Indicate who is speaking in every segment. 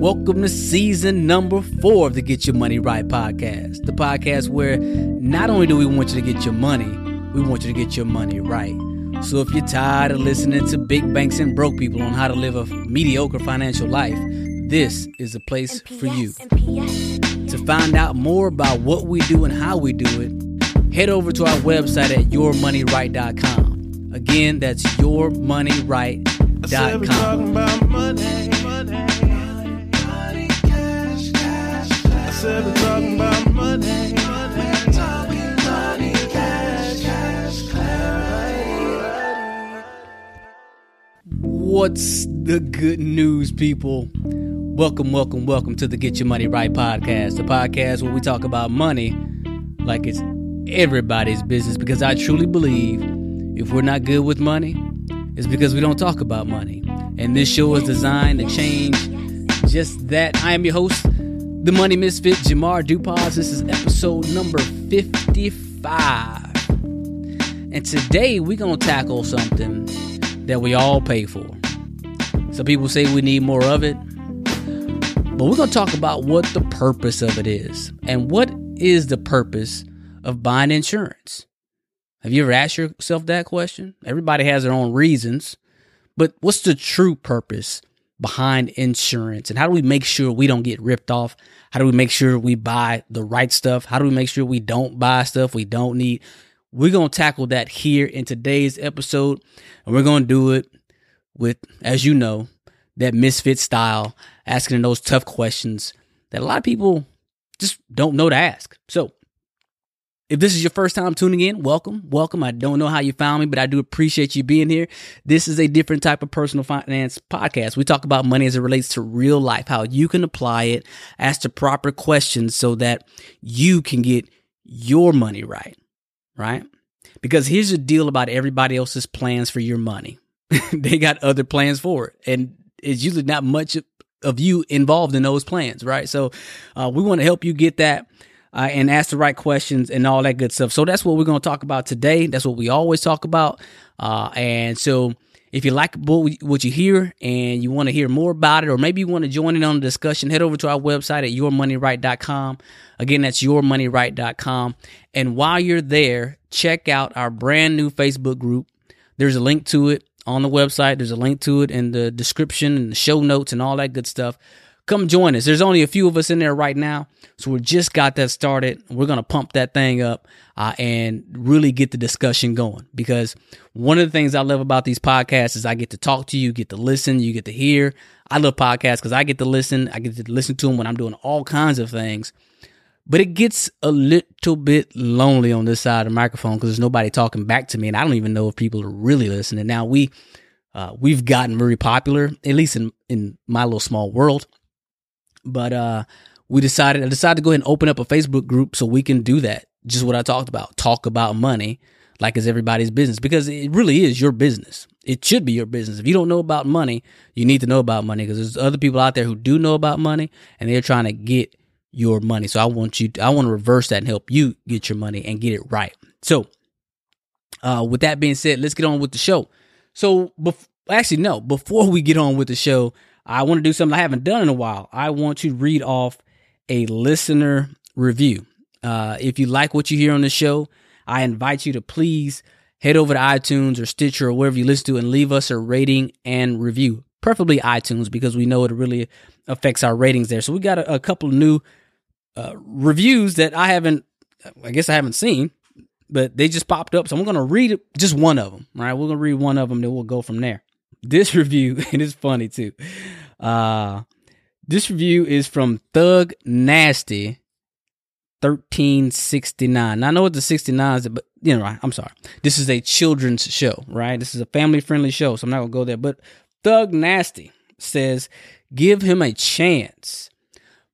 Speaker 1: Welcome to season number four of the Get Your Money Right podcast. The podcast where not only do we want you to get your money, we want you to get your money right. So if you're tired of listening to big banks and broke people on how to live a mediocre financial life, this is a place for you. To find out more about what we do and how we do it, head over to our website at yourmoneyright.com. Again, that's yourmoneyright.com.
Speaker 2: said we're talking about money.
Speaker 1: What's the good news, people? Welcome, welcome, welcome to the Get Your Money Right podcast, the podcast where we talk about money like it's everybody's business because I truly believe if we're not good with money, it's because we don't talk about money. And this show is designed to change just that. I am your host, the Money Misfit, Jamar Dupas. This is episode number 55. And today we're going to tackle something that we all pay for. Some people say we need more of it. But we're going to talk about what the purpose of it is. And what is the purpose of buying insurance? Have you ever asked yourself that question? Everybody has their own reasons. But what's the true purpose behind insurance and how do we make sure we don't get ripped off? How do we make sure we buy the right stuff? How do we make sure we don't buy stuff we don't need? We're going to tackle that here in today's episode and we're going to do it with, as you know, that misfit style, asking those tough questions that a lot of people just don't know to ask. So if this is your first time tuning in, welcome, welcome. I don't know how you found me, but I do appreciate you being here. This is a different type of personal finance podcast. We talk about money as it relates to real life, how you can apply it, ask the proper questions so that you can get your money right, right? Because here's the deal about everybody else's plans for your money. they got other plans for it. And it's usually not much of you involved in those plans, right? So uh, we want to help you get that uh, and ask the right questions and all that good stuff. So that's what we're going to talk about today. That's what we always talk about. Uh, and so if you like what you hear and you want to hear more about it, or maybe you want to join in on the discussion, head over to our website at yourmoneyright.com. Again, that's yourmoneyright.com. And while you're there, check out our brand new Facebook group. There's a link to it on the website. There's a link to it in the description and the show notes and all that good stuff come join us. There's only a few of us in there right now. So we just got that started. We're going to pump that thing up uh, and really get the discussion going because one of the things I love about these podcasts is I get to talk to you, get to listen, you get to hear. I love podcasts because I get to listen. I get to listen to them when I'm doing all kinds of things. But it gets a little bit lonely on this side of the microphone because there's nobody talking back to me, and I don't even know if people are really listening. Now we uh, we've gotten very popular, at least in in my little small world. But uh, we decided I decided to go ahead and open up a Facebook group so we can do that. Just what I talked about, talk about money like it's everybody's business because it really is your business. It should be your business. If you don't know about money, you need to know about money because there's other people out there who do know about money and they're trying to get your money. So I want you, to, I want to reverse that and help you get your money and get it right. So, uh, with that being said, let's get on with the show. So, bef- actually, no, before we get on with the show, I want to do something I haven't done in a while. I want to read off a listener review. Uh, if you like what you hear on the show, I invite you to please head over to iTunes or Stitcher or wherever you listen to and leave us a rating and review, preferably iTunes because we know it really affects our ratings there. So we got a, a couple of new uh, reviews that I haven't, I guess I haven't seen, but they just popped up. So I'm going to read just one of them. Right, we're going to read one of them, then we'll go from there. This review, and it's funny too. Uh, this review is from Thug Nasty. 1369. Now, I know what the 69 is, but you know, I'm sorry. This is a children's show, right? This is a family friendly show, so I'm not gonna go there. But Thug Nasty says, give him a chance.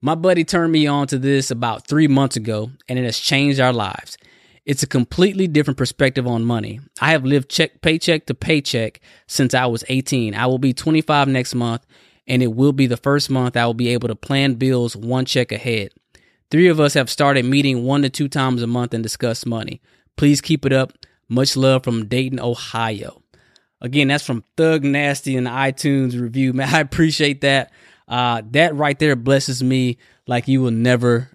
Speaker 1: My buddy turned me on to this about three months ago, and it has changed our lives. It's a completely different perspective on money. I have lived check paycheck to paycheck since I was 18. I will be 25 next month, and it will be the first month I will be able to plan bills one check ahead. Three of us have started meeting one to two times a month and discuss money. Please keep it up. Much love from Dayton, Ohio. Again, that's from Thug Nasty in the iTunes review. Man, I appreciate that. Uh, that right there blesses me like you will never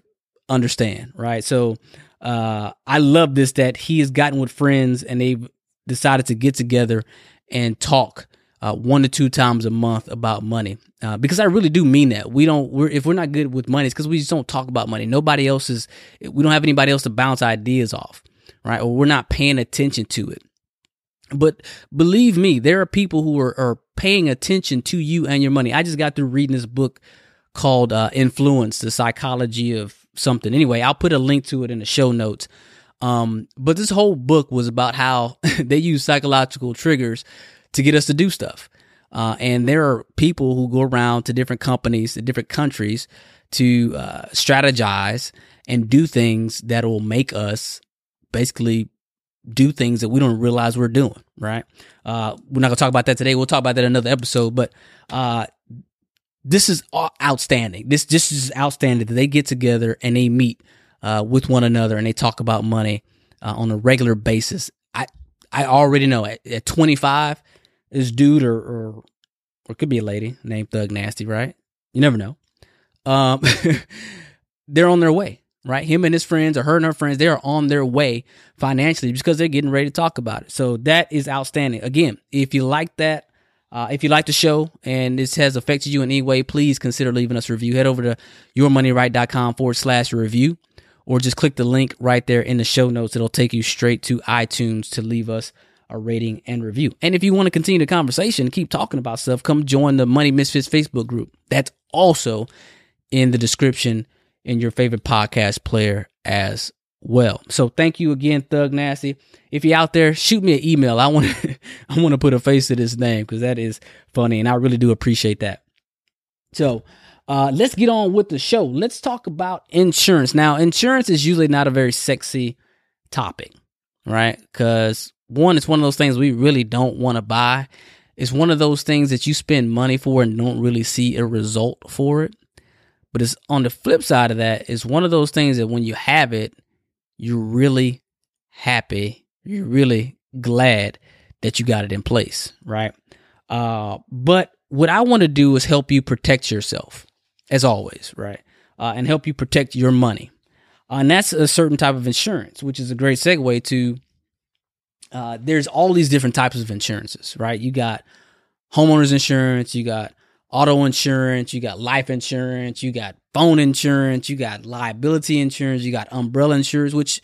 Speaker 1: understand, right? So uh, I love this that he has gotten with friends and they've decided to get together and talk uh, one to two times a month about money. Uh, because I really do mean that. We don't. We're if we're not good with money, it's because we just don't talk about money. Nobody else is. We don't have anybody else to bounce ideas off, right? Or we're not paying attention to it. But believe me, there are people who are, are paying attention to you and your money. I just got through reading this book called uh, Influence: The Psychology of Something. Anyway, I'll put a link to it in the show notes. Um, but this whole book was about how they use psychological triggers to get us to do stuff. Uh, and there are people who go around to different companies, to different countries to uh, strategize and do things that will make us basically do things that we don't realize we're doing, right? Uh, we're not gonna talk about that today. We'll talk about that in another episode, but, uh, this is outstanding. This, this is outstanding that they get together and they meet, uh, with one another and they talk about money, uh, on a regular basis. I, I already know at, at 25, this dude or, or, or could be a lady named Thug Nasty, right? You never know. Um, they're on their way, right? Him and his friends or her and her friends, they are on their way financially because they're getting ready to talk about it. So that is outstanding. Again, if you like that, uh, if you like the show and this has affected you in any way, please consider leaving us a review. Head over to yourmoneyright.com forward slash review or just click the link right there in the show notes. It'll take you straight to iTunes to leave us a rating and review. And if you want to continue the conversation, keep talking about stuff, come join the Money Misfits Facebook group. That's also in the description in your favorite podcast player as well. So thank you again, Thug Nasty. If you're out there, shoot me an email. I want to, I want to put a face to this name because that is funny, and I really do appreciate that. So uh, let's get on with the show. Let's talk about insurance. Now, insurance is usually not a very sexy topic, right? Because one, it's one of those things we really don't want to buy. It's one of those things that you spend money for and don't really see a result for it. But it's on the flip side of that, it's one of those things that when you have it, you're really happy. You're really glad that you got it in place, right? Uh, but what I want to do is help you protect yourself, as always, right? Uh, and help you protect your money. Uh, and that's a certain type of insurance, which is a great segue to uh, there's all these different types of insurances, right? You got homeowners insurance, you got auto insurance, you got life insurance, you got phone insurance, you got liability insurance, you got umbrella insurance, which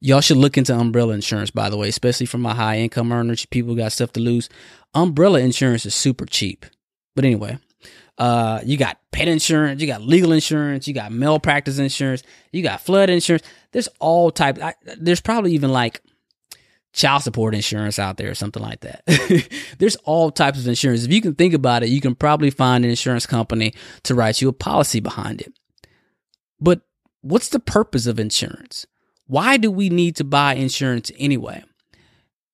Speaker 1: y'all should look into umbrella insurance, by the way, especially for my high income earners, people got stuff to lose. Umbrella insurance is super cheap. But anyway, uh, you got pet insurance, you got legal insurance, you got malpractice insurance, you got flood insurance. There's all types. There's probably even like child support insurance out there or something like that. There's all types of insurance. If you can think about it, you can probably find an insurance company to write you a policy behind it. But what's the purpose of insurance? Why do we need to buy insurance anyway?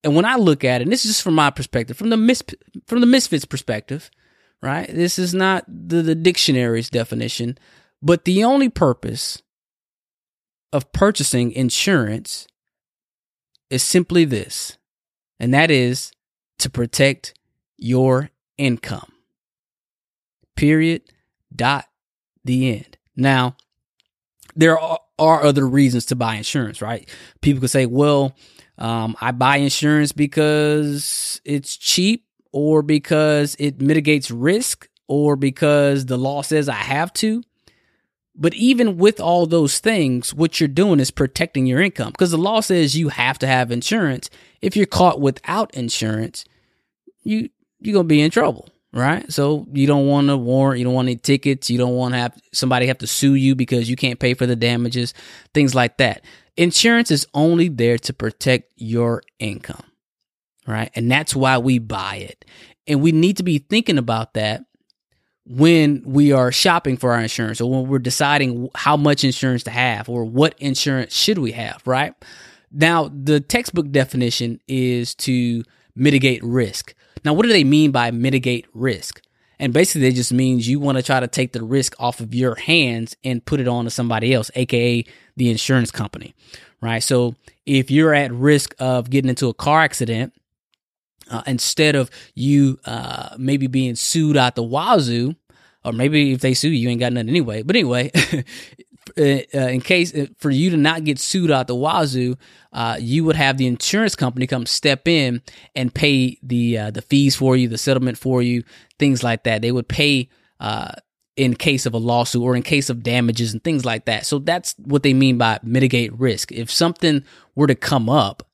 Speaker 1: And when I look at it, and this is just from my perspective, from the mis- from the misfits perspective, right? This is not the, the dictionary's definition, but the only purpose of purchasing insurance is simply this, and that is to protect your income. Period. Dot. The end. Now, there are, other reasons to buy insurance, right? People could say, well, um, I buy insurance because it's cheap or because it mitigates risk or because the law says I have to. But even with all those things, what you're doing is protecting your income because the law says you have to have insurance. If you're caught without insurance, you you're gonna be in trouble, right? So you don't want a warrant, you don't want any tickets, you don't want to have somebody have to sue you because you can't pay for the damages, things like that. Insurance is only there to protect your income, right? And that's why we buy it. And we need to be thinking about that when we are shopping for our insurance or when we're deciding how much insurance to have or what insurance should we have, right? Now, the textbook definition is to mitigate risk. Now, what do they mean by mitigate risk? And basically, it just means you want to try to take the risk off of your hands and put it on to somebody else, aka the insurance company, right? So, if you're at risk of getting into a car accident, uh, instead of you uh, maybe being sued out the wazoo, or maybe if they sue you, you ain't got nothing anyway. But anyway, uh, in case uh, for you to not get sued out the wazoo, uh, you would have the insurance company come step in and pay the uh, the fees for you, the settlement for you, things like that. They would pay uh, in case of a lawsuit or in case of damages and things like that. So that's what they mean by mitigate risk. If something were to come up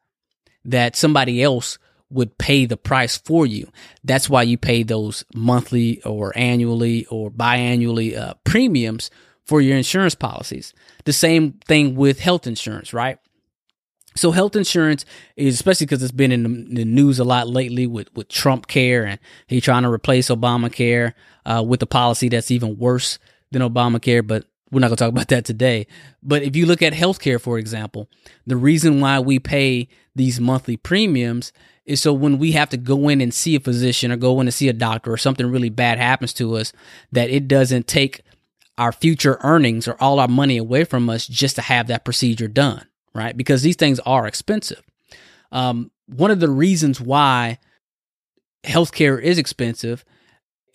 Speaker 1: that somebody else would pay the price for you. That's why you pay those monthly or annually or biannually uh, premiums for your insurance policies. The same thing with health insurance, right? So health insurance is especially because it's been in the news a lot lately with, with Trump care and he trying to replace Obamacare uh, with a policy that's even worse than Obamacare. But we're not going to talk about that today. But if you look at healthcare, for example, the reason why we pay these monthly premiums is so when we have to go in and see a physician or go in to see a doctor or something really bad happens to us, that it doesn't take our future earnings or all our money away from us just to have that procedure done, right? Because these things are expensive. Um, one of the reasons why healthcare is expensive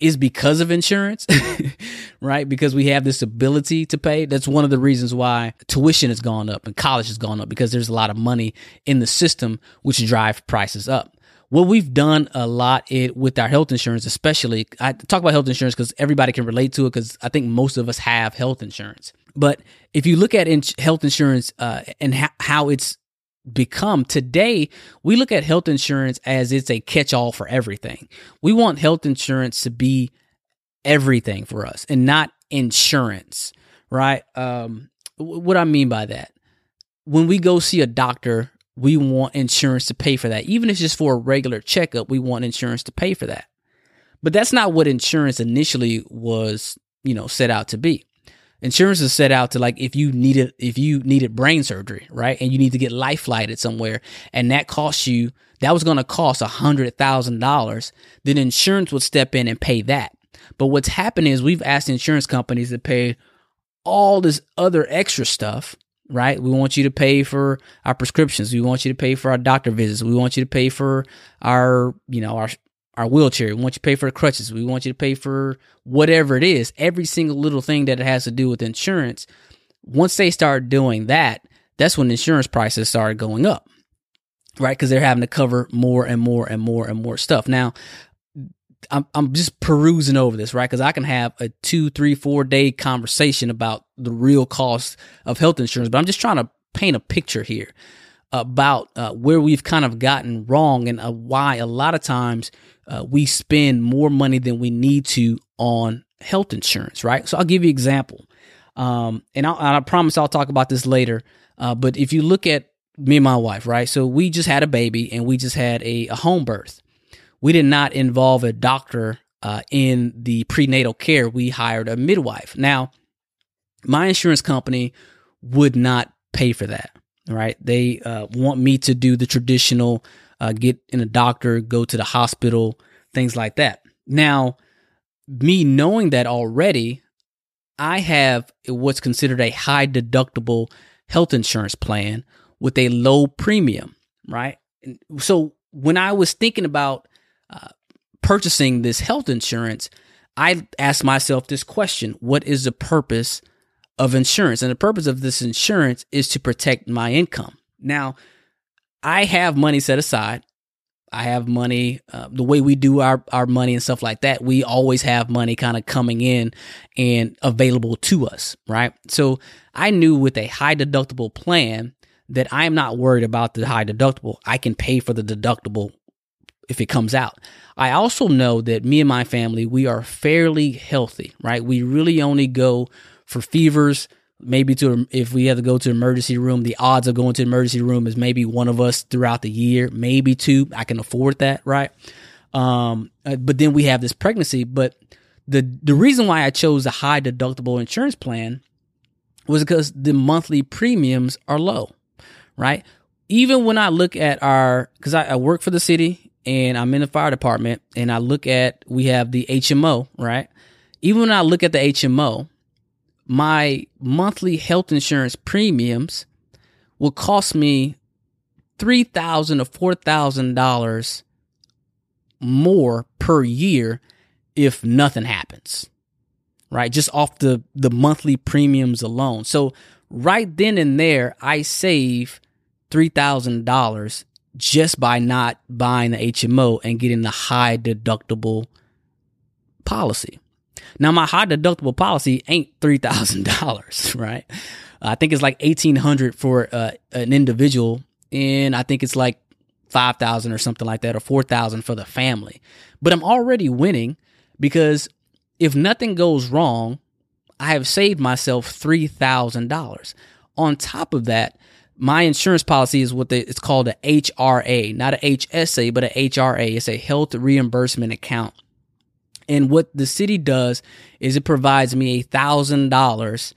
Speaker 1: is because of insurance, right? Because we have this ability to pay. That's one of the reasons why tuition has gone up and college has gone up because there's a lot of money in the system which drive prices up what we've done a lot it, with our health insurance, especially, I talk about health insurance because everybody can relate to it because I think most of us have health insurance. But if you look at in- health insurance uh, and ha- how it's become today, we look at health insurance as it's a catch all for everything. We want health insurance to be everything for us and not insurance, right? Um, what I mean by that, when we go see a doctor we want insurance to pay for that. Even if it's just for a regular checkup, we want insurance to pay for that. But that's not what insurance initially was, you know, set out to be. Insurance is set out to like if you needed if you needed brain surgery, right? And you need to get life flighted somewhere and that costs you that was gonna cost a hundred thousand dollars, then insurance would step in and pay that. But what's happened is we've asked insurance companies to pay all this other extra stuff right? We want you to pay for our prescriptions. We want you to pay for our doctor visits. We want you to pay for our, you know, our our wheelchair. We want you to pay for the crutches. We want you to pay for whatever it is. Every single little thing that it has to do with insurance. Once they start doing that, that's when insurance prices start going up, right? Because they're having to cover more and more and more and more stuff. Now, I'm I'm just perusing over this, right? Because I can have a two, three, four day conversation about the real cost of health insurance, but I'm just trying to paint a picture here about uh, where we've kind of gotten wrong and uh, why a lot of times uh, we spend more money than we need to on health insurance, right? So I'll give you an example, um, and, and, i promise I'll talk about this later. Uh, but if you look at me and my wife, right? So we just had a baby and we just had a, a home birth we did not involve a doctor uh, in the prenatal care. We hired a midwife. Now, my insurance company would not pay for that. Right? They uh, want me to do the traditional uh, get in a doctor, go to the hospital, things like that. Now, me knowing that already, I have what's considered a high deductible health insurance plan with a low premium, right? So when I was thinking about purchasing this health insurance, I asked myself this question What is the purpose of insurance? And the purpose of this insurance is to protect my income. Now, I have money set aside. I have money, uh, the way we do our, our money and stuff like that, we always have money kind of coming in and available to us, right? So I knew with a high deductible plan that I'm not worried about the high deductible. I can pay for the deductible if it comes out. I also know that me and my family, we are fairly healthy, right? We really only go for fevers, maybe to if we have to go to emergency room, the odds of going to emergency room is maybe one of us throughout the year, maybe two. I can afford that, right? Um, uh, but then we have this pregnancy. But the the reason why I chose a high deductible insurance plan was because the monthly premiums are low, right? Even when I look at our, because I, I work for the city and I'm in the fire department and I look at, we have the HMO, right? Even when I look at the HMO, my monthly health insurance premiums will cost me three thousand to four thousand dollars more per year if nothing happens. right? Just off the the monthly premiums alone. So right then and there, I save three thousand dollars just by not buying the HMO and getting the high deductible policy. Now, my high deductible policy ain't three thousand dollars, right? I think it's like eighteen hundred for uh, an individual, and I think it's like five thousand or something like that, or four thousand for the family. But I'm already winning because if nothing goes wrong, I have saved myself three thousand dollars. On top of that, my insurance policy is what they, it's called a HRA, not a HSA, but a HRA. It's a health reimbursement account. And what the city does is it provides me a thousand dollars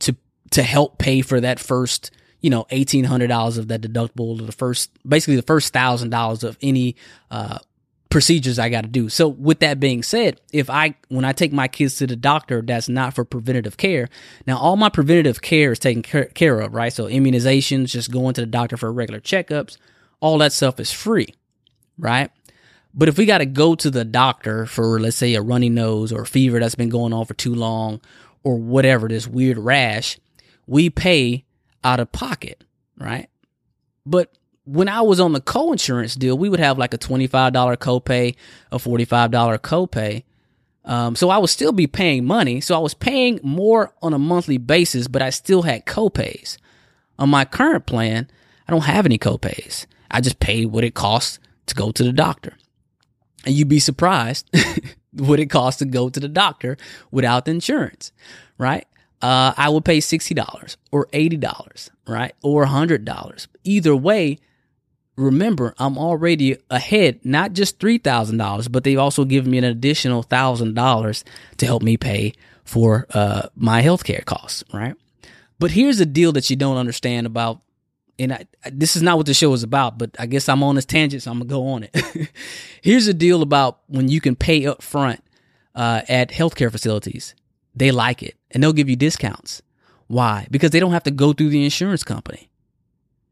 Speaker 1: to to help pay for that first, you know, eighteen hundred dollars of that deductible, the first, basically the first thousand dollars of any uh, procedures I got to do. So with that being said, if I when I take my kids to the doctor, that's not for preventative care. Now all my preventative care is taken care of, right? So immunizations, just going to the doctor for regular checkups, all that stuff is free, right? But if we got to go to the doctor for let's say a runny nose or a fever that's been going on for too long or whatever, this weird rash, we pay out of pocket, right? But when I was on the co-insurance deal, we would have like a $25 copay, a $45 copay. Um, so I would still be paying money. So I was paying more on a monthly basis, but I still had copays. On my current plan, I don't have any copays. I just pay what it costs to go to the doctor. And you'd be surprised what it costs to go to the doctor without the insurance, right? Uh, I would pay $60 or $80, right? Or $100. Either way, remember, I'm already ahead, not just $3,000, but they've also given me an additional $1,000 to help me pay for uh, my healthcare costs, right? But here's the deal that you don't understand about, and I, this is not what the show is about, but I guess I'm on this tangent, so I'm gonna go on it. here's the deal about when you can pay up front uh, at healthcare facilities. They like it, and they'll give you discounts. Why? Because they don't have to go through the insurance company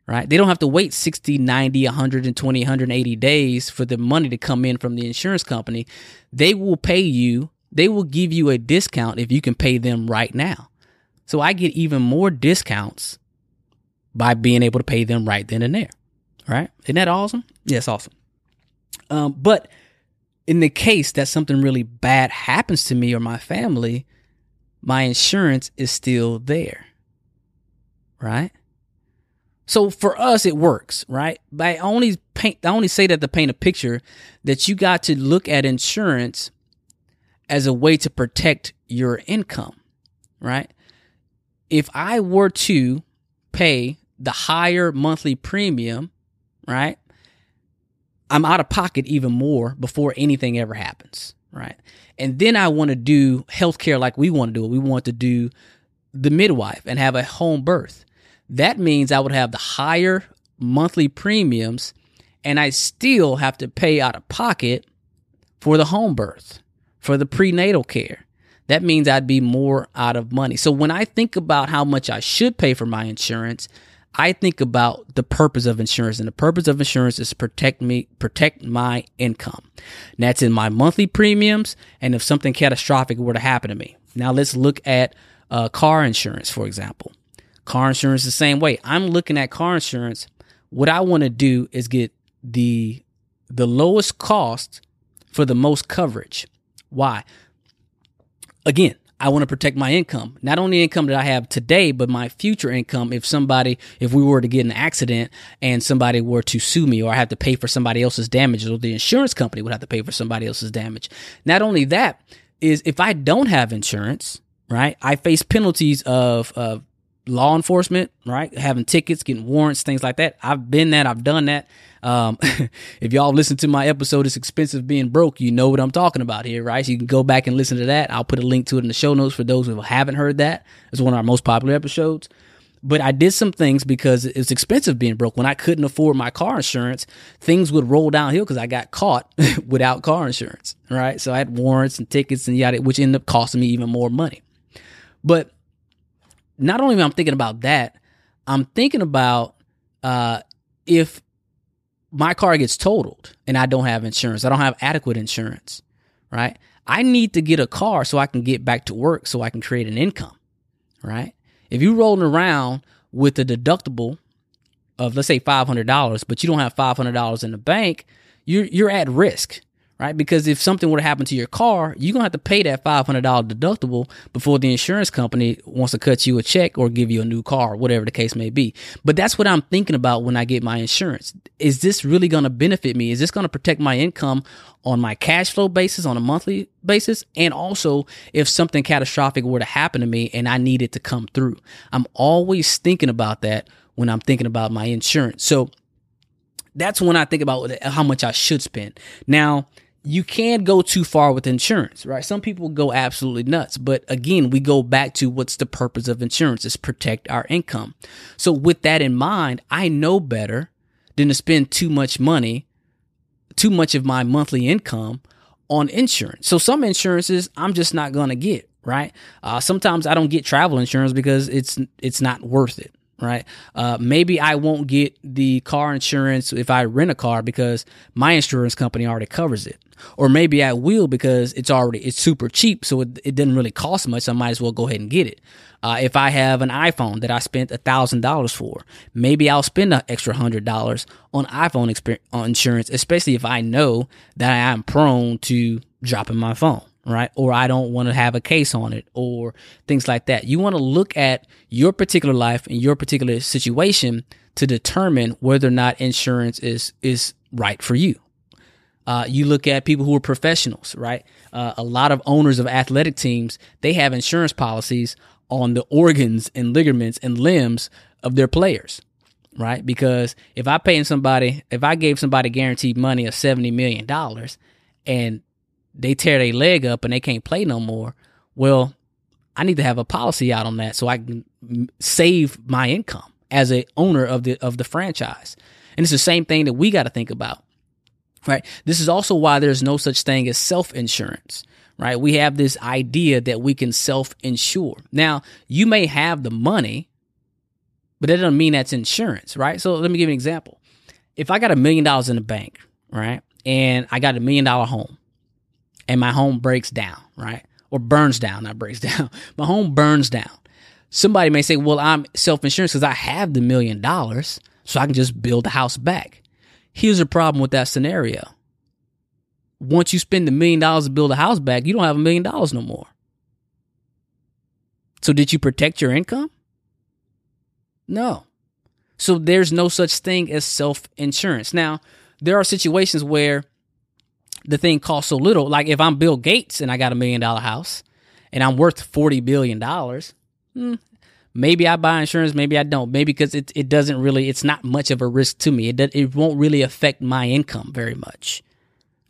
Speaker 1: right? They don't have to wait 60, 90, 120, 180 days for the money to come in from the insurance company. They will pay you, they will give you a discount if you can pay them right now. So I get even more discounts by being able to pay them right then and there, right? Isn't that awesome? Yes, awesome. Um, but in the case that something really bad happens to me or my family, my insurance is still there, right? So for us, it works, right? But I only paint, I only say that to paint a picture that you got to look at insurance as a way to protect your income, right? If I were to pay the higher monthly premium, right? I'm out of pocket even more before anything ever happens, right? And then I want to do healthcare like we want to do it. We want to do the midwife and have a home birth that means I would have the higher monthly premiums and I still have to pay out of pocket for the home birth, for the prenatal care. That means I'd be more out of money. So when I think about how much I should pay for my insurance, I think about the purpose of insurance, and the purpose of insurance is protect me, protect my income. And that's in my monthly premiums, and if something catastrophic were to happen to me. Now let's look at uh, car insurance, for example. Car insurance the same way. I'm looking at car insurance. What I want to do is get the the lowest cost for the most coverage. Why? Again, I want to protect my income. Not only income that I have today, but my future income if somebody if we were to get an accident and somebody were to sue me or I have to pay for somebody else's damage or the insurance company would have to pay for somebody else's damage. Not only that is if I don't have insurance, right? I face penalties of of law enforcement, right? Having tickets, getting warrants, things like that. I've been that. I've done that. Um, if y'all listen to my episode, it's expensive being broke. You know what I'm talking about here, right? So you can go back and listen to that. I'll put a link to it in the show notes for those who haven't heard that. It's one of our most popular episodes. But I did some things because it's expensive being broke. When I couldn't afford my car insurance, things would roll downhill because I got caught without car insurance, right? So I had warrants and tickets and yada, which ended up costing me even more money. But not only am I thinking about that, I'm thinking about uh, if my car gets totaled and I don't have insurance, I don't have adequate insurance, right? I need to get a car so I can get back to work so I can create an income, right? If you're rolling around with a deductible of let's say $500, but you don't have $500 in the bank, you're you're at risk right? Because if something were to happen to your car, you're gonna have to pay that five hundred dollar deductible before the insurance company wants to cut you a check or give you a new car, whatever the case may be. But that's what I'm thinking about when I get my insurance. Is this really gonna benefit me? Is this gonna protect my income on my cash flow basis on a monthly basis? And also if something catastrophic were to happen to me and I need it to come through. I'm always thinking about that when I'm thinking about my insurance. So that's when I think about how much I should spend. Now, you can't go too far with insurance, right? Some people go absolutely nuts, but again, we go back to what's the purpose of insurance is protect our income. So with that in mind, I know better than to spend too much money, too much of my monthly income on insurance. So some insurances I'm just not going to get, right? Uh, sometimes I don't get travel insurance because it's, it's not worth it right? Uh, maybe I won't get the car insurance if I rent a car because my insurance company already covers it. Or maybe I will because it's already it's super cheap, so it, it doesn't really cost much. I might as well go ahead and get it. Uh, if I have an iPhone that I spent a thousand dollars for, maybe I'll spend an extra hundred dollars on iPhone exper- on insurance, especially if I know that I am prone to dropping my phone right? Or I don't want to have a case on it or things like that. You want to look at your particular life and your particular situation to determine whether or not insurance is is right for you. Uh, you look at people who are professionals, right? Uh, a lot of owners of athletic teams they have insurance policies on the organs and ligaments and limbs of their players, right? Because if I pay somebody, if I gave somebody guaranteed money of seventy million dollars, and they tear their leg up and they can't play no more, well, I need to have a policy out on that so I can save my income as a owner of the of the franchise. And it's the same thing that we got to think about. Right? This is also why there's no such thing as self-insurance. Right? We have this idea that we can self-insure. Now, you may have the money, but that doesn't mean that's insurance, right? So let me give you an example. If I got a million dollars in the bank, right? And I got a million dollar home and my home breaks down, right? Or burns down, not breaks down. my home burns down. Somebody may say, well, I'm self insurance because I have the million dollars, so I can just build the house back. Here's a problem with that scenario. Once you spend the million dollars to build a house back, you don't have a million dollars no more. So, did you protect your income? No. So, there's no such thing as self insurance. Now, there are situations where the thing costs so little. Like if I'm Bill Gates and I got a million dollar house and I'm worth forty billion dollars, hmm, maybe I buy insurance, maybe I don't. Maybe because it it doesn't really, it's not much of a risk to me. It it won't really affect my income very much.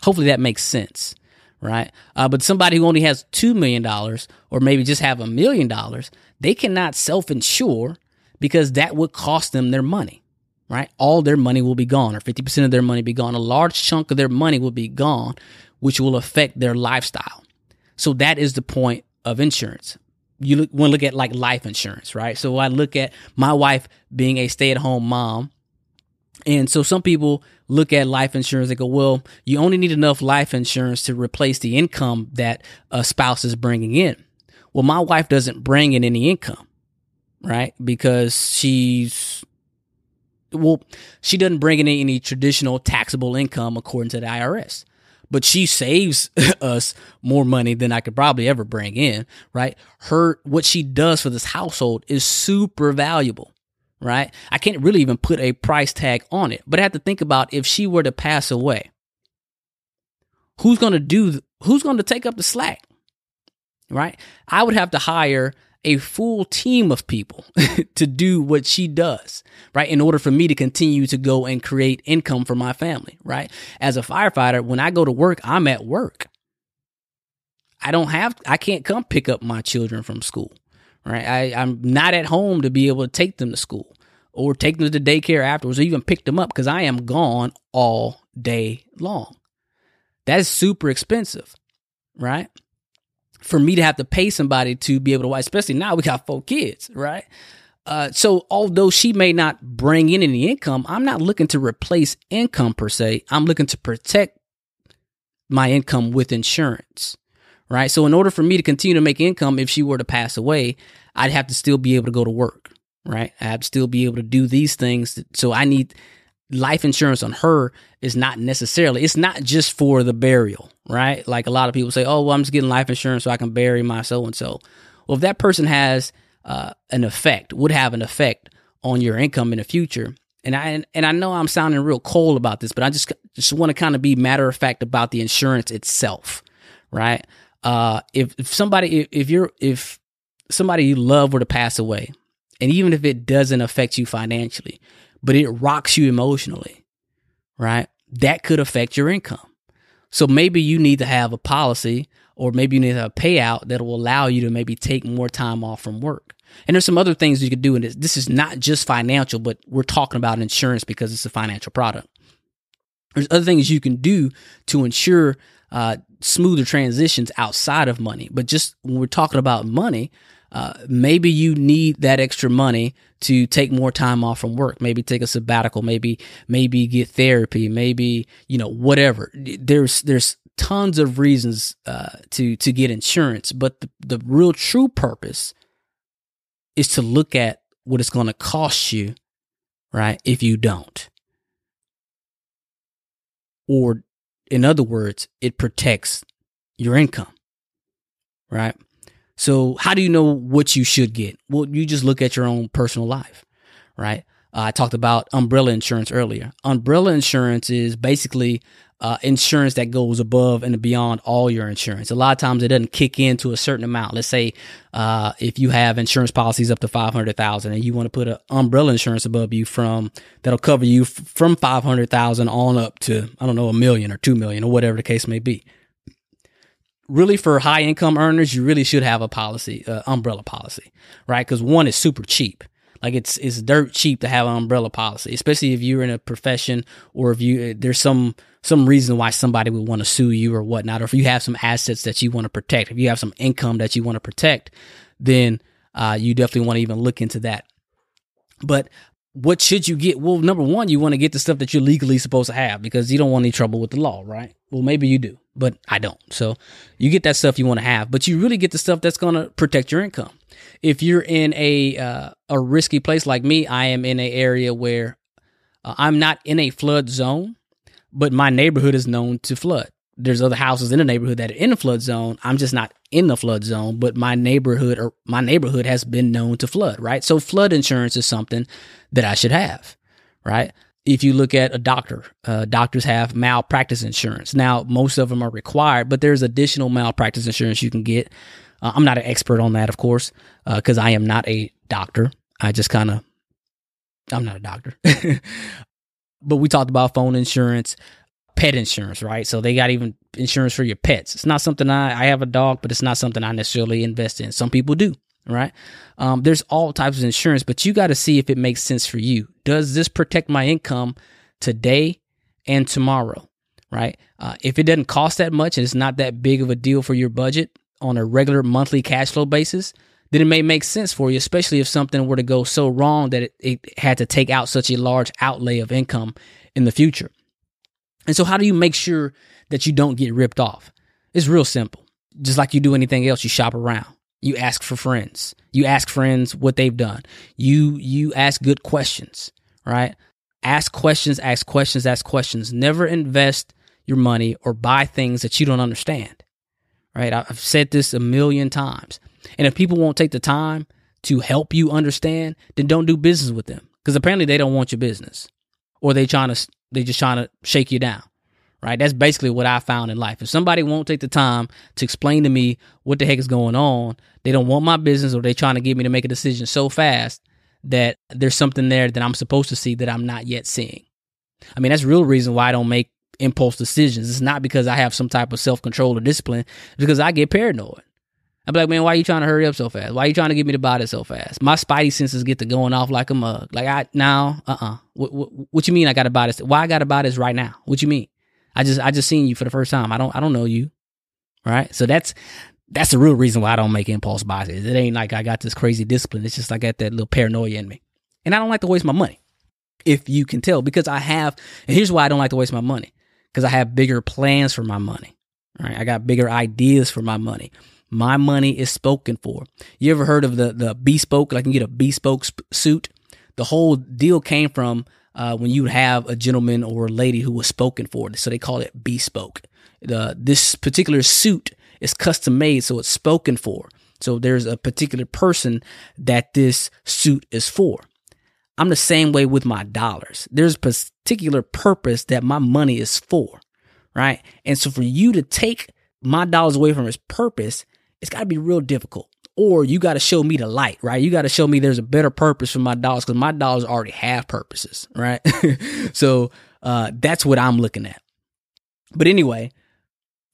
Speaker 1: Hopefully that makes sense, right? Uh, but somebody who only has two million dollars or maybe just have a million dollars, they cannot self insure because that would cost them their money right? All their money will be gone, or 50% of their money be gone. A large chunk of their money will be gone, which will affect their lifestyle. So that is the point of insurance. You look, want to look at like life insurance, right? So I look at my wife being a stay at home mom. And so some people look at life insurance, they go, well, you only need enough life insurance to replace the income that a spouse is bringing in. Well, my wife doesn't bring in any income, right? Because she's well, she doesn't bring in any traditional taxable income according to the IRS, but she saves us more money than I could probably ever bring in, right? Her, what she does for this household is super valuable, right? I can't really even put a price tag on it, but I have to think about if she were to pass away, who's going to do, who's going to take up the slack, right? I would have to hire a full team of people to do what she does, right? In order for me to continue to go and create income for my family, right? As a firefighter, when I go to work, I'm at work. I don't have, I can't come pick up my children from school, right? I, I'm not at home to be able to take them to school or take them to daycare afterwards or even pick them up because I am gone all day long. That is super expensive, right? For me to have to pay somebody to be able to watch, especially now we got four kids, right? Uh, so although she may not bring in any income, I'm not looking to replace income per se. I'm looking to protect my income with insurance, right? So in order for me to continue to make income, if she were to pass away, I'd have to still be able to go to work, right? I'd still be able to do these things. So I need life insurance on her is not necessarily, it's not just for the burial, right? Like a lot of people say, oh, well, I'm just getting life insurance so I can bury my so and so. Well, if that person has uh, an effect, would have an effect on your income in the future. And I and I know I'm sounding real cold about this, but I just just want to kind of be matter of fact about the insurance itself, right? Uh, if, if somebody if, if you're if somebody you love were to pass away, and even if it doesn't affect you financially, but it rocks you emotionally, right? That could affect your income. So maybe you need to have a policy or maybe you need to have a payout that will allow you to maybe take more time off from work. And there's some other things you could do. And this, this is not just financial, but we're talking about insurance because it's a financial product. There's other things you can do to ensure uh, smoother transitions outside of money. But just when we're talking about money, uh, maybe you need that extra money to take more time off from work. Maybe take a sabbatical. Maybe maybe get therapy. Maybe you know whatever. There's there's tons of reasons uh, to to get insurance, but the, the real true purpose is to look at what it's going to cost you, right? If you don't, or in other words, it protects your income, right? So, how do you know what you should get? Well, you just look at your own personal life, right? Uh, I talked about umbrella insurance earlier. Umbrella insurance is basically uh, insurance that goes above and beyond all your insurance. A lot of times it doesn't kick in to a certain amount. Let's say uh, if you have insurance policies up to five hundred thousand, and you want to put an umbrella insurance above you from that'll cover you f- from five hundred thousand on up to I don't know a million or two million or whatever the case may be really for high income earners, you really should have a policy, uh, umbrella policy, right? Because one is super cheap. Like it's it's dirt cheap to have an umbrella policy, especially if you're in a profession or if you there's some some reason why somebody would want to sue you or whatnot, or if you have some assets that you want to protect, if you have some income that you want to protect, then uh, you definitely want to even look into that. But what should you get? Well, number one, you want to get the stuff that you're legally supposed to have because you don't want any trouble with the law, right? Well, maybe you do, but I don't. So you get that stuff you want to have, but you really get the stuff that's going to protect your income. If you're in a uh, a risky place like me, I am in an area where uh, I'm not in a flood zone, but my neighborhood is known to flood. There's other houses in the neighborhood that are in the flood zone. I'm just not in the flood zone, but my neighborhood or my neighborhood has been known to flood, right? So flood insurance is something that I should have, right? If you look at a doctor, uh, doctors have malpractice insurance. Now, most of them are required, but there's additional malpractice insurance you can get. Uh, I'm not an expert on that, of course, because uh, I am not a doctor. I just kind of, I'm not a doctor. but we talked about phone insurance, pet insurance, right? So they got even insurance for your pets. It's not something I, I have a dog, but it's not something I necessarily invest in. Some people do, right? Um, there's all types of insurance, but you got to see if it makes sense for you. Does this protect my income today and tomorrow, right? Uh, if it doesn't cost that much and it's not that big of a deal for your budget on a regular monthly cash flow basis, then it may make sense for you, especially if something were to go so wrong that it, it had to take out such a large outlay of income in the future. And so, how do you make sure that you don't get ripped off? It's real simple. Just like you do anything else, you shop around. You ask for friends. You ask friends what they've done. You you ask good questions, right? Ask questions, ask questions, ask questions. Never invest your money or buy things that you don't understand. Right? I've said this a million times. And if people won't take the time to help you understand, then don't do business with them because apparently they don't want your business or they trying to they just trying to shake you down. Right? That's basically what I found in life. If somebody won't take the time to explain to me what the heck is going on, they don't want my business or they're trying to get me to make a decision so fast that there's something there that I'm supposed to see that I'm not yet seeing. I mean, that's real reason why I don't make impulse decisions. It's not because I have some type of self control or discipline, it's because I get paranoid. I'm like, man, why are you trying to hurry up so fast? Why are you trying to get me to buy this so fast? My spidey senses get to going off like a mug. Like I now, uh, uh-uh. uh what, what, what, you mean? I got to buy this? Why I got to buy this right now? What you mean? I just, I just seen you for the first time. I don't, I don't know you, right? So that's that's the real reason why I don't make impulse buys. It ain't like I got this crazy discipline. It's just I got that little paranoia in me, and I don't like to waste my money. If you can tell, because I have, and here's why I don't like to waste my money, because I have bigger plans for my money Right? I got bigger ideas for my money. My money is spoken for. You ever heard of the the bespoke? Like you get a bespoke sp- suit. The whole deal came from uh, when you have a gentleman or a lady who was spoken for. So they call it bespoke. The this particular suit is custom made, so it's spoken for. So there's a particular person that this suit is for. I'm the same way with my dollars. There's a particular purpose that my money is for, right? And so for you to take my dollars away from its purpose, it's got to be real difficult. Or you got to show me the light, right? You got to show me there's a better purpose for my dollars because my dollars already have purposes, right? so uh, that's what I'm looking at. But anyway,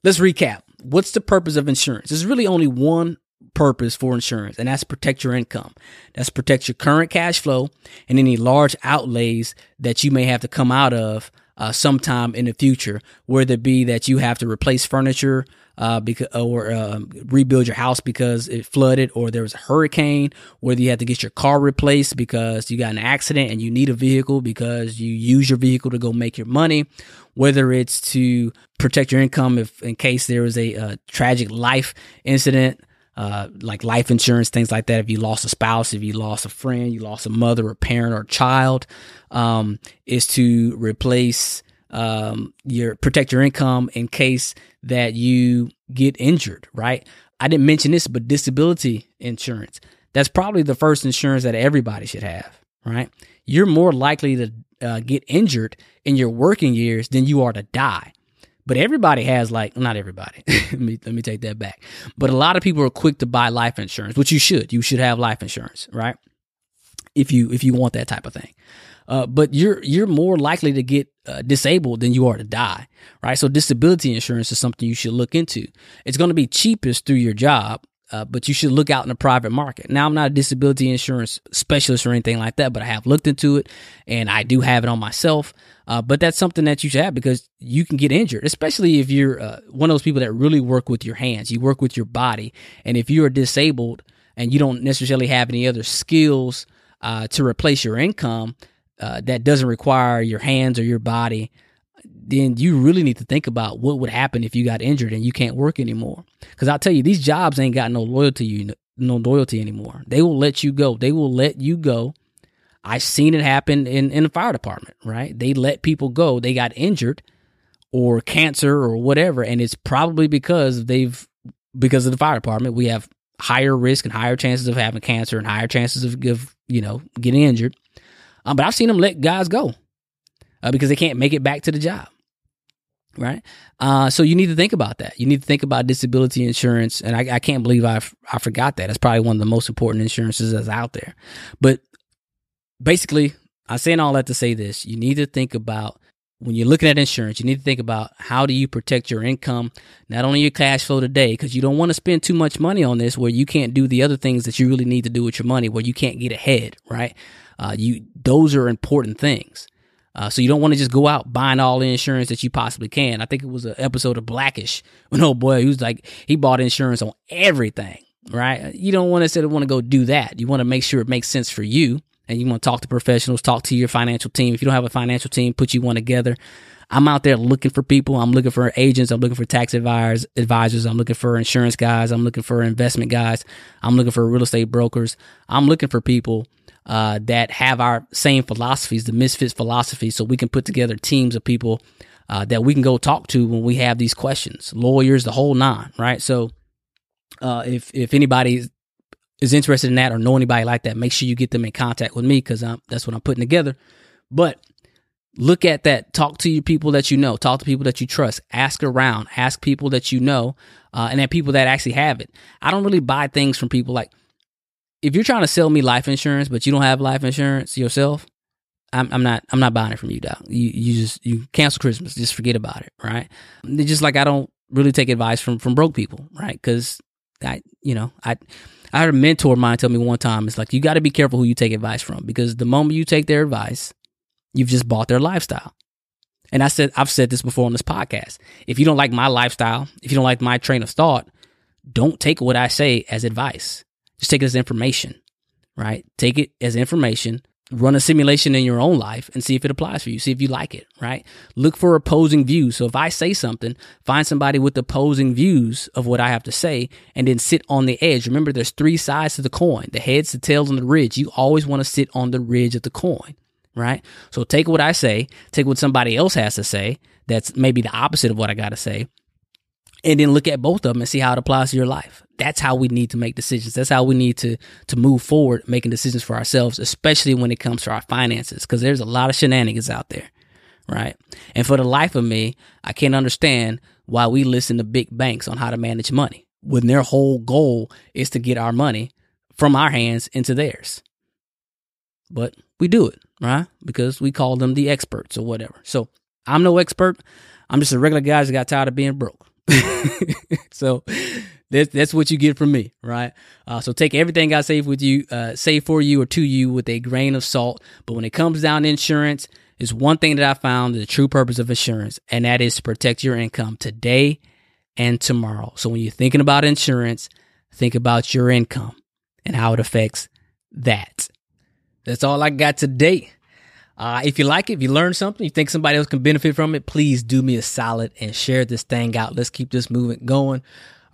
Speaker 1: let's recap. What's the purpose of insurance? There's really only one purpose for insurance, and that's protect your income. That's protect your current cash flow and any large outlays that you may have to come out of uh, sometime in the future, whether it be that you have to replace furniture uh, because or uh, rebuild your house because it flooded, or there was a hurricane, whether you have to get your car replaced because you got an accident and you need a vehicle because you use your vehicle to go make your money, whether it's to protect your income if in case there was a, a tragic life incident uh, like life insurance, things like that. If you lost a spouse, if you lost a friend, you lost a mother, a parent, or a child, um, is to replace um, your protect your income in case that you get injured. Right? I didn't mention this, but disability insurance. That's probably the first insurance that everybody should have. Right? You're more likely to uh, get injured in your working years than you are to die. But everybody has like not everybody. let me let me take that back. But a lot of people are quick to buy life insurance, which you should. You should have life insurance, right? If you if you want that type of thing. Uh, but you're you're more likely to get uh, disabled than you are to die, right? So disability insurance is something you should look into. It's going to be cheapest through your job, uh, but you should look out in the private market. Now, I'm not a disability insurance specialist or anything like that, but I have looked into it and I do have it on myself. Uh, but that's something that you should have because you can get injured, especially if you're uh, one of those people that really work with your hands. You work with your body. And if you are disabled and you don't necessarily have any other skills uh, to replace your income uh, that doesn't require your hands or your body, then you really need to think about what would happen if you got injured and you can't work anymore. Because I'll tell you, these jobs ain't got no loyalty no loyalty anymore. They will let you go. They will let you go I've seen it happen in, in the fire department, right? They let people go. They got injured or cancer or whatever. And it's probably because they've, because of the fire department, we have higher risk and higher chances of having cancer and higher chances of, of you know, getting injured. Um, but I've seen them let guys go uh, because they can't make it back to the job. Right. Uh, so you need to think about that. You need to think about disability insurance. And I, I can't believe I, I forgot that. It's probably one of the most important insurances that's out there. But basically, I'm saying all that to say this. You need to think about when you're looking at insurance, you need to think about how do you protect your income, not only your cash flow today, because you don't want to spend too much money on this where you can't do the other things that you really need to do with your money, where you can't get ahead, right? Uh, you those are important things. Uh, so you don't want to just go out buying all the insurance that you possibly can. I think it was an episode of Blackish when oh boy, he was like he bought insurance on everything, right? You don't want to want to go do that. You want to make sure it makes sense for you and you want to talk to professionals, talk to your financial team. If you don't have a financial team, put you one together. I'm out there looking for people. I'm looking for agents. I'm looking for tax advisors. Advisors. I'm looking for insurance guys. I'm looking for investment guys. I'm looking for real estate brokers. I'm looking for people uh, that have our same philosophies, the misfits philosophy, so we can put together teams of people uh, that we can go talk to when we have these questions. Lawyers, the whole nine, right? So, uh, if if anybody is interested in that or know anybody like that, make sure you get them in contact with me because that's what I'm putting together. But look at that. Talk to your people that you know. Talk to people that you trust. Ask around. Ask people that you know, uh, and then people that actually have it. I don't really buy things from people like if you're trying to sell me life insurance, but you don't have life insurance yourself. I'm, I'm not. I'm not buying it from you, Doc. You you just you cancel Christmas. Just forget about it, right? It's just like I don't really take advice from from broke people, right? Because I, you know, I I had a mentor of mine tell me one time, it's like, you got to be careful who you take advice from because the moment you take their advice, you've just bought their lifestyle. And I said, I've said this before on this podcast. If you don't like my lifestyle, if you don't like my train of thought, don't take what I say as advice. Just take it as information, right? Take it as information. run a simulation in your own life and see if it applies for you. See if you like it, right? Look for opposing views. So if I say something, find somebody with opposing views of what I have to say and then sit on the edge. Remember, there's three sides to the coin the heads, the tails, and the ridge. You always want to sit on the ridge of the coin, right? So take what I say, take what somebody else has to say that's maybe the opposite of what I got to say, and then look at both of them and see how it applies to your life. That's how we need to make decisions. That's how we need to to move forward making decisions for ourselves, especially when it comes to our finances because there's a lot of shenanigans out there, right? And for the life of me, I can't understand why we listen to big banks on how to manage money when their whole goal is to get our money from our hands into theirs. But we do it, right? Because we call them the experts or whatever. So, I'm no expert. I'm just a regular guy that got tired of being broke. so that's that's what you get from me, right? Uh, so take everything I say with you, uh, say for you or to you with a grain of salt. But when it comes down to insurance, is one thing that I found the true purpose of insurance, and that is to protect your income today and tomorrow. So when you're thinking about insurance, think about your income and how it affects that. That's all I got today. Uh, if you like it, if you learn something, you think somebody else can benefit from it, please do me a solid and share this thing out. Let's keep this movement going.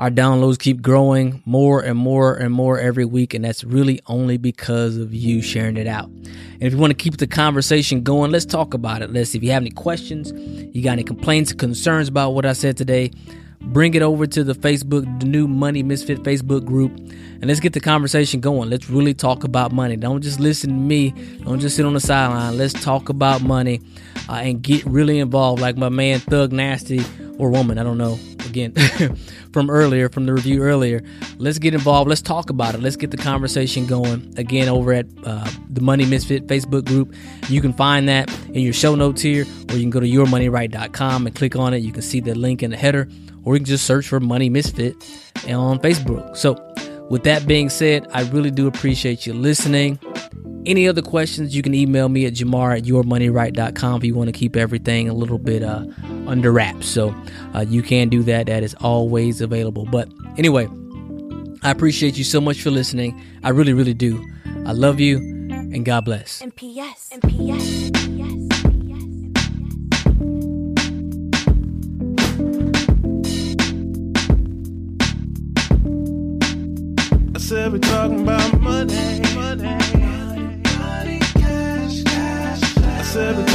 Speaker 1: Our downloads keep growing more and more and more every week, and that's really only because of you sharing it out. And if you want to keep the conversation going, let's talk about it. Let's if you have any questions, you got any complaints, concerns about what I said today, bring it over to the Facebook, the new Money Misfit Facebook group, and let's get the conversation going. Let's really talk about money. Don't just listen to me. Don't just sit on the sideline. Let's talk about money uh, and get really involved, like my man Thug Nasty or woman, I don't know. Again, from earlier, from the review earlier. Let's get involved. Let's talk about it. Let's get the conversation going. Again, over at uh, the Money Misfit Facebook group. You can find that in your show notes here, or you can go to yourmoneyright.com and click on it. You can see the link in the header or you can just search for Money Misfit on Facebook. So, with that being said, I really do appreciate you listening. Any other questions, you can email me at jamar at yourmoneyright.com if you want to keep everything a little bit uh, under wraps. So uh, you can do that. That is always available. But anyway, I appreciate you so much for listening. I really, really do. I love you and God bless.
Speaker 3: And P.S. And P.S.
Speaker 2: said we talking about money. money. We